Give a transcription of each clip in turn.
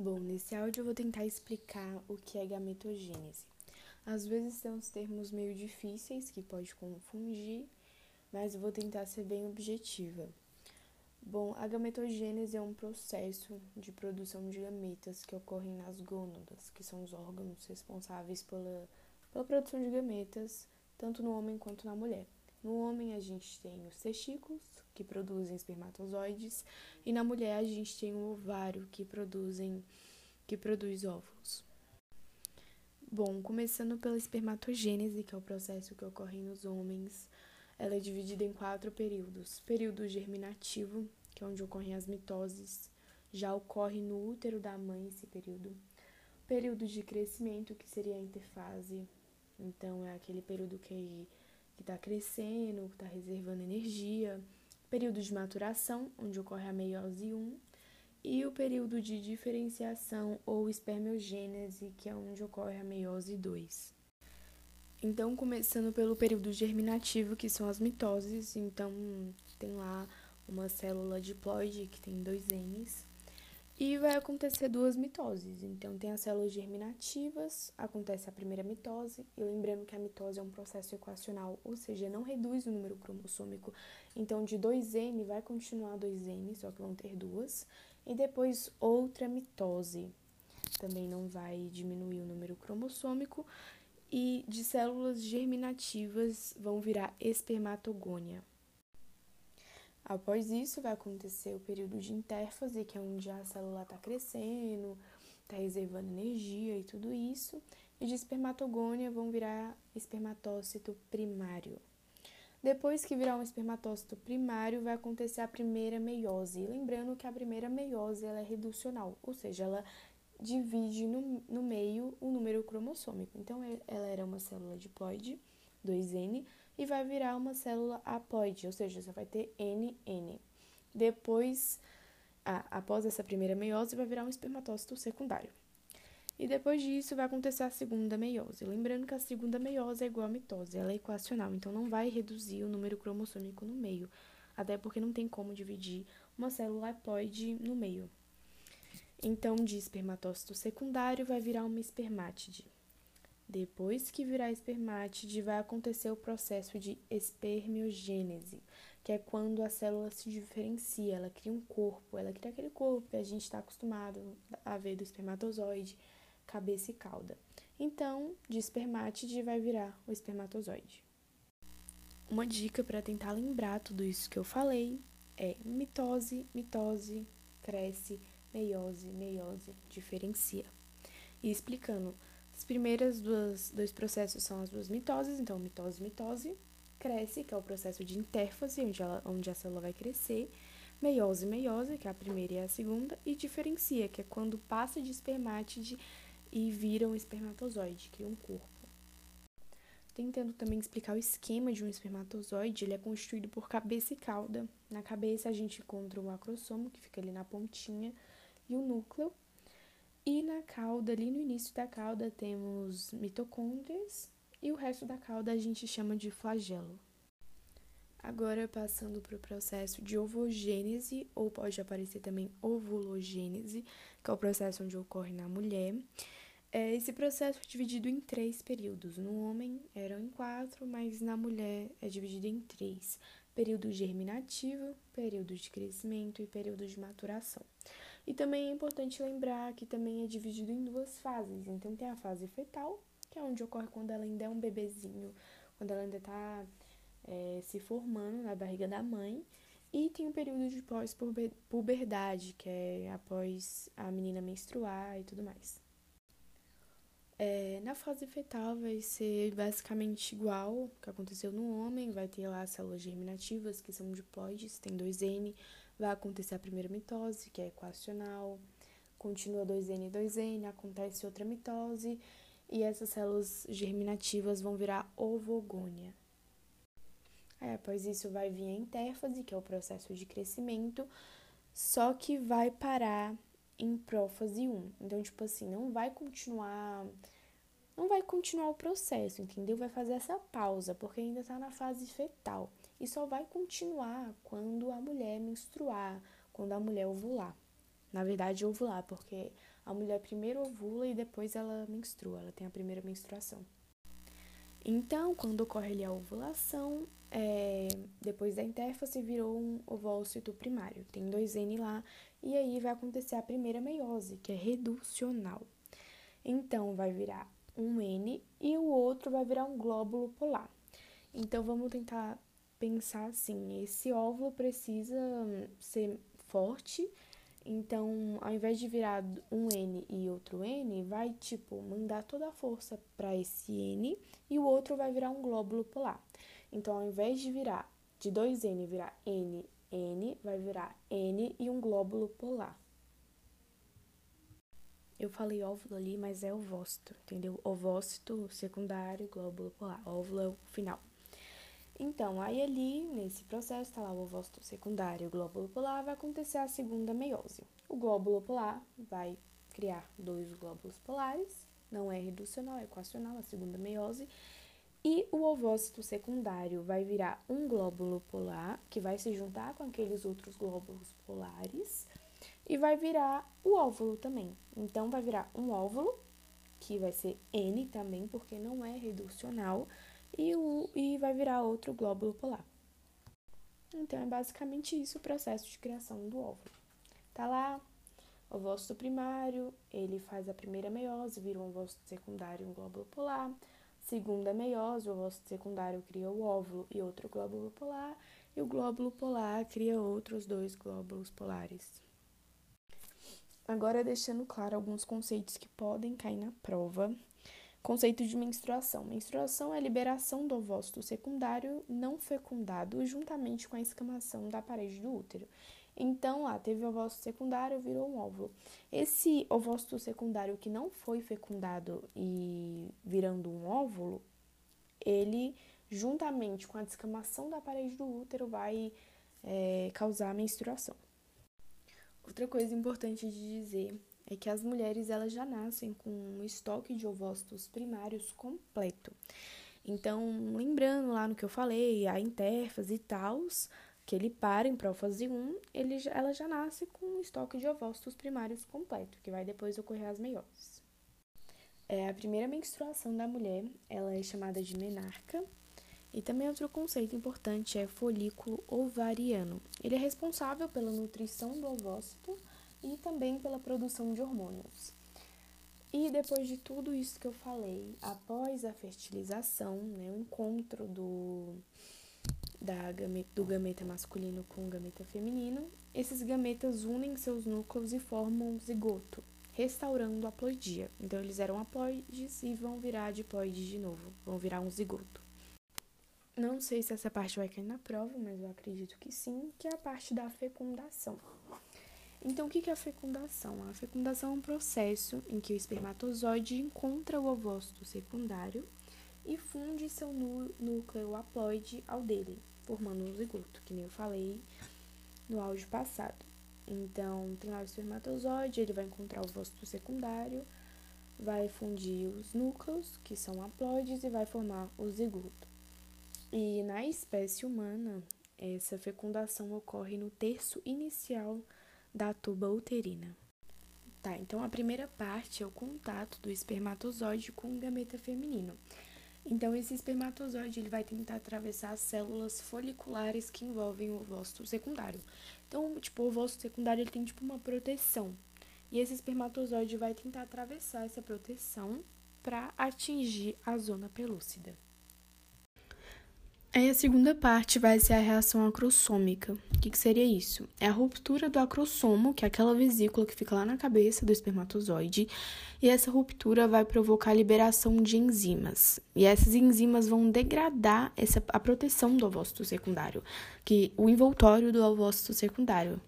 Bom, nesse áudio eu vou tentar explicar o que é gametogênese. Às vezes tem uns termos meio difíceis que pode confundir, mas eu vou tentar ser bem objetiva. Bom, a gametogênese é um processo de produção de gametas que ocorrem nas gônadas, que são os órgãos responsáveis pela, pela produção de gametas, tanto no homem quanto na mulher. No homem, a gente tem os testículos, que produzem espermatozoides, e na mulher, a gente tem o ovário, que, produzem, que produz óvulos. Bom, começando pela espermatogênese, que é o processo que ocorre nos homens, ela é dividida em quatro períodos. Período germinativo, que é onde ocorrem as mitoses, já ocorre no útero da mãe esse período. Período de crescimento, que seria a interfase, então é aquele período que que está crescendo, que está reservando energia, período de maturação, onde ocorre a meiose 1, e o período de diferenciação ou espermiogênese, que é onde ocorre a meiose 2. Então, começando pelo período germinativo, que são as mitoses, então tem lá uma célula diploide que tem dois N's, e vai acontecer duas mitoses. Então, tem as células germinativas, acontece a primeira mitose, e lembrando que a mitose é um processo equacional, ou seja, não reduz o número cromossômico. Então, de 2N vai continuar 2N, só que vão ter duas, e depois outra mitose. Também não vai diminuir o número cromossômico, e de células germinativas vão virar espermatogônia. Após isso, vai acontecer o período de intérfase, que é onde a célula está crescendo, está reservando energia e tudo isso. E de espermatogônia vão virar espermatócito primário. Depois que virar um espermatócito primário, vai acontecer a primeira meiose. lembrando que a primeira meiose ela é reducional, ou seja, ela divide no, no meio o número cromossômico. Então, ela era uma célula diploide, 2N, e vai virar uma célula haploide, ou seja, você vai ter NN. Depois, ah, após essa primeira meiose, vai virar um espermatócito secundário. E depois disso vai acontecer a segunda meiose. Lembrando que a segunda meiose é igual à mitose, ela é equacional, então não vai reduzir o número cromossômico no meio, até porque não tem como dividir uma célula haploide no meio. Então, de espermatócito secundário vai virar uma espermátide. Depois que virar espermátide, vai acontecer o processo de espermiogênese, que é quando a célula se diferencia, ela cria um corpo, ela cria aquele corpo que a gente está acostumado a ver do espermatozoide, cabeça e cauda. Então, de espermátide vai virar o espermatozoide. Uma dica para tentar lembrar tudo isso que eu falei é mitose, mitose, cresce, meiose, meiose, diferencia. E explicando as primeiras duas, dois processos são as duas mitoses, então mitose, mitose, cresce, que é o processo de intérfase, onde, ela, onde a célula vai crescer, meiose, meiose, que é a primeira e a segunda, e diferencia, que é quando passa de espermátide e vira um espermatozoide, cria um corpo. Tentando também explicar o esquema de um espermatozoide, ele é constituído por cabeça e cauda. Na cabeça a gente encontra o acrossomo, que fica ali na pontinha, e o núcleo, e na cauda, ali no início da cauda, temos mitocôndrias e o resto da cauda a gente chama de flagelo. Agora, passando para o processo de ovogênese, ou pode aparecer também ovulogênese, que é o processo onde ocorre na mulher. É, esse processo é dividido em três períodos. No homem eram em quatro, mas na mulher é dividido em três: período germinativo, período de crescimento e período de maturação. E também é importante lembrar que também é dividido em duas fases. Então tem a fase fetal, que é onde ocorre quando ela ainda é um bebezinho, quando ela ainda está é, se formando na barriga da mãe. E tem o período de pós-puberdade, que é após a menina menstruar e tudo mais. É, na fase fetal vai ser basicamente igual que aconteceu no homem, vai ter lá as células germinativas, que são diploides, tem 2N, vai acontecer a primeira mitose, que é equacional, continua 2N e 2N, acontece outra mitose e essas células germinativas vão virar ovogônia. Aí, após isso vai vir a intérfase, que é o processo de crescimento, só que vai parar em prófase 1. Então, tipo assim, não vai continuar não vai continuar o processo, entendeu? Vai fazer essa pausa, porque ainda está na fase fetal e só vai continuar quando a mulher menstruar, quando a mulher ovular. Na verdade, ovular, porque a mulher primeiro ovula e depois ela menstrua, ela tem a primeira menstruação. Então, quando ocorre ali a ovulação, é, depois da intérfase virou um ovócito primário, tem dois N lá, e aí vai acontecer a primeira meiose, que é reducional. Então, vai virar um N e o outro vai virar um glóbulo polar. Então, vamos tentar pensar assim: esse óvulo precisa ser forte então, ao invés de virar um N e outro N, vai tipo mandar toda a força para esse N e o outro vai virar um glóbulo polar. Então, ao invés de virar de dois N virar N, N, vai virar N e um glóbulo polar. Eu falei óvulo ali, mas é ovócito, entendeu? Ovócito secundário, glóbulo polar. Óvulo é o final. Então, aí ali, nesse processo, está lá o ovócito secundário, o glóbulo polar, vai acontecer a segunda meiose. O glóbulo polar vai criar dois glóbulos polares, não é reducional, é equacional, a segunda meiose. E o ovócito secundário vai virar um glóbulo polar, que vai se juntar com aqueles outros glóbulos polares, e vai virar o óvulo também. Então, vai virar um óvulo, que vai ser N também, porque não é reducional, e, o, e vai virar outro glóbulo polar. Então, é basicamente isso o processo de criação do óvulo. Tá lá, ovócito primário, ele faz a primeira meiose, vira um ovócito secundário um glóbulo polar. Segunda meiose, o ovócito secundário cria o óvulo e outro glóbulo polar. E o glóbulo polar cria outros dois glóbulos polares. Agora, deixando claro alguns conceitos que podem cair na prova Conceito de menstruação. Menstruação é a liberação do ovócito secundário não fecundado juntamente com a escamação da parede do útero. Então, lá teve o ovócito secundário, virou um óvulo. Esse ovócito secundário que não foi fecundado e virando um óvulo, ele, juntamente com a descamação da parede do útero, vai é, causar menstruação. Outra coisa importante de dizer é que as mulheres elas já nascem com um estoque de ovócitos primários completo. Então, lembrando lá no que eu falei, a intérfase e tal, que ele para em prófase 1, ele, ela já nasce com um estoque de ovócitos primários completo, que vai depois ocorrer as meioses. É, a primeira menstruação da mulher, ela é chamada de menarca, e também outro conceito importante é folículo ovariano. Ele é responsável pela nutrição do ovócito e também pela produção de hormônios. E depois de tudo isso que eu falei, após a fertilização, né, o encontro do, da gameta, do gameta masculino com o gameta feminino, esses gametas unem seus núcleos e formam um zigoto, restaurando a ploidia. Então, eles eram haploides e vão virar diploides de novo, vão virar um zigoto. Não sei se essa parte vai cair na prova, mas eu acredito que sim, que é a parte da fecundação. Então, o que é a fecundação? A fecundação é um processo em que o espermatozoide encontra o ovócito secundário e funde seu núcleo haploide ao dele, formando um zigoto, que nem eu falei no áudio passado. Então, tem lá o espermatozoide, ele vai encontrar o ovócito secundário, vai fundir os núcleos, que são haploides, e vai formar o zigoto. E na espécie humana, essa fecundação ocorre no terço inicial da tuba uterina. Tá, então a primeira parte é o contato do espermatozoide com o gameta feminino. Então esse espermatozoide ele vai tentar atravessar as células foliculares que envolvem o ovócito secundário. Então, tipo, o ovócito secundário ele tem tipo uma proteção. E esse espermatozoide vai tentar atravessar essa proteção para atingir a zona pelúcida. Aí a segunda parte vai ser a reação acrossômica. O que, que, seria isso? É a ruptura do acrossomo, que é aquela vesícula que fica lá na cabeça do espermatozoide, e essa ruptura vai provocar a liberação de enzimas. E essas enzimas vão degradar essa, a proteção do ovócito secundário, que o envoltório do ovócito secundário.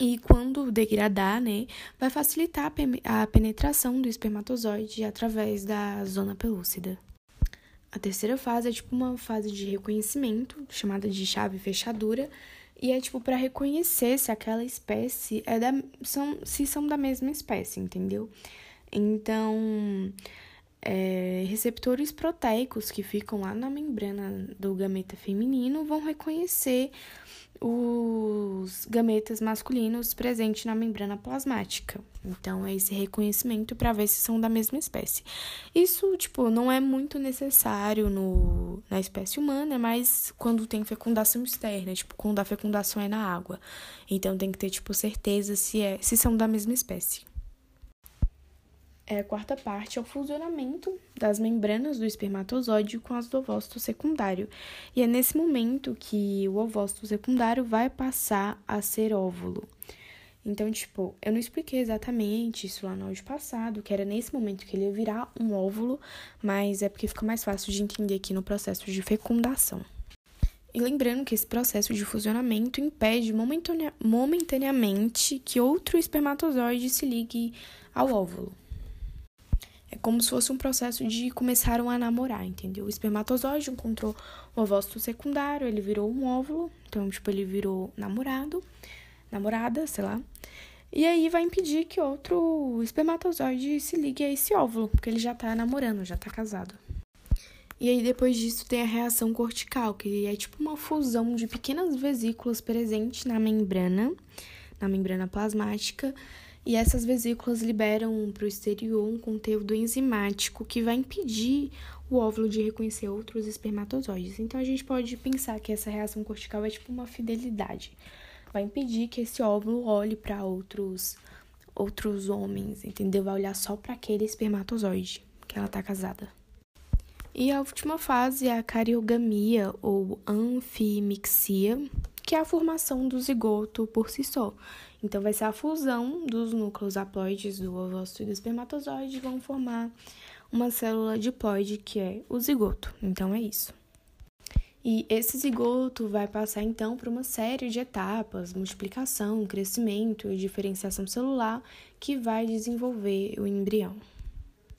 E quando degradar, né, vai facilitar a penetração do espermatozoide através da zona pelúcida. A terceira fase é tipo uma fase de reconhecimento, chamada de chave fechadura, e é tipo para reconhecer se aquela espécie é da são se são da mesma espécie, entendeu? Então, é, receptores proteicos que ficam lá na membrana do gameta feminino vão reconhecer os gametas masculinos presentes na membrana plasmática. Então, é esse reconhecimento para ver se são da mesma espécie. Isso, tipo, não é muito necessário no, na espécie humana, mas quando tem fecundação externa, tipo, quando a fecundação é na água. Então, tem que ter, tipo, certeza se, é, se são da mesma espécie. É, a quarta parte é o fusionamento das membranas do espermatozoide com as do ovócito secundário. E é nesse momento que o ovócito secundário vai passar a ser óvulo. Então, tipo, eu não expliquei exatamente isso lá no áudio passado, que era nesse momento que ele ia virar um óvulo, mas é porque fica mais fácil de entender aqui no processo de fecundação. E lembrando que esse processo de fusionamento impede momentaneamente que outro espermatozoide se ligue ao óvulo. É como se fosse um processo de começaram a namorar, entendeu? O espermatozoide encontrou o ovócito secundário, ele virou um óvulo, então, tipo, ele virou namorado, namorada, sei lá. E aí vai impedir que outro espermatozoide se ligue a esse óvulo, porque ele já tá namorando, já tá casado. E aí depois disso tem a reação cortical, que é tipo uma fusão de pequenas vesículas presentes na membrana, na membrana plasmática, e essas vesículas liberam para o exterior um conteúdo enzimático que vai impedir o óvulo de reconhecer outros espermatozoides. Então a gente pode pensar que essa reação cortical é tipo uma fidelidade. Vai impedir que esse óvulo olhe para outros outros homens, entendeu? Vai olhar só para aquele espermatozoide que ela está casada. E a última fase é a cariogamia ou anfimixia, que é a formação do zigoto por si só. Então, vai ser a fusão dos núcleos haploides do ovócito e do espermatozoide vão formar uma célula diploide, que é o zigoto. Então, é isso. E esse zigoto vai passar então por uma série de etapas, multiplicação, crescimento e diferenciação celular, que vai desenvolver o embrião.